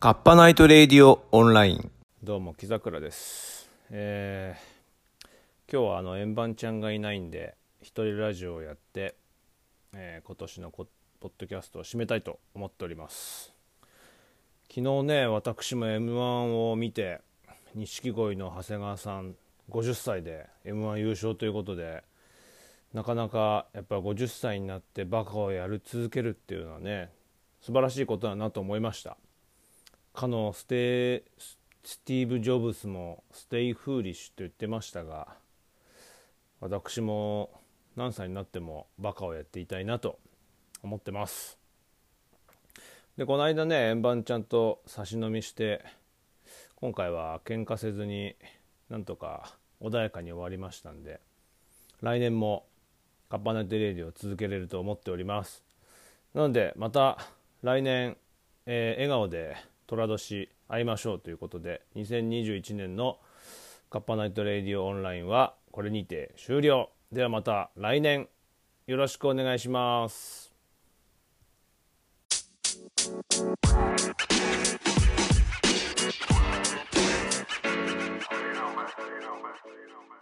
カッパナイトレイディオオンライン。どうも木桜です、えー今日はあの円盤ちゃんがいないんで一人ラジオをやって、えー今年のポッドキャストを締めたいと思っております。昨日ね私も m 1を見て錦鯉の長谷川さん50歳で m 1優勝ということでなかなかやっぱ50歳になってバカをやる続けるっていうのはね素晴らしいことだなと思いました。かのステスティーブ・ジョブズも Stay foolish と言ってましたが私も何歳になってもバカをやっていたいなと思ってます。でこの間ね円盤ちゃんと差し飲みして今回は喧嘩せずになんとか穏やかに終わりましたんで来年もカッパネットレディを続けれると思っております。なのでまた来年、えー笑顔で寅年会いましょうということで2021年のカッパナイトレディオオンラインはこれにて終了ではまた来年よろしくお願いします you know, man.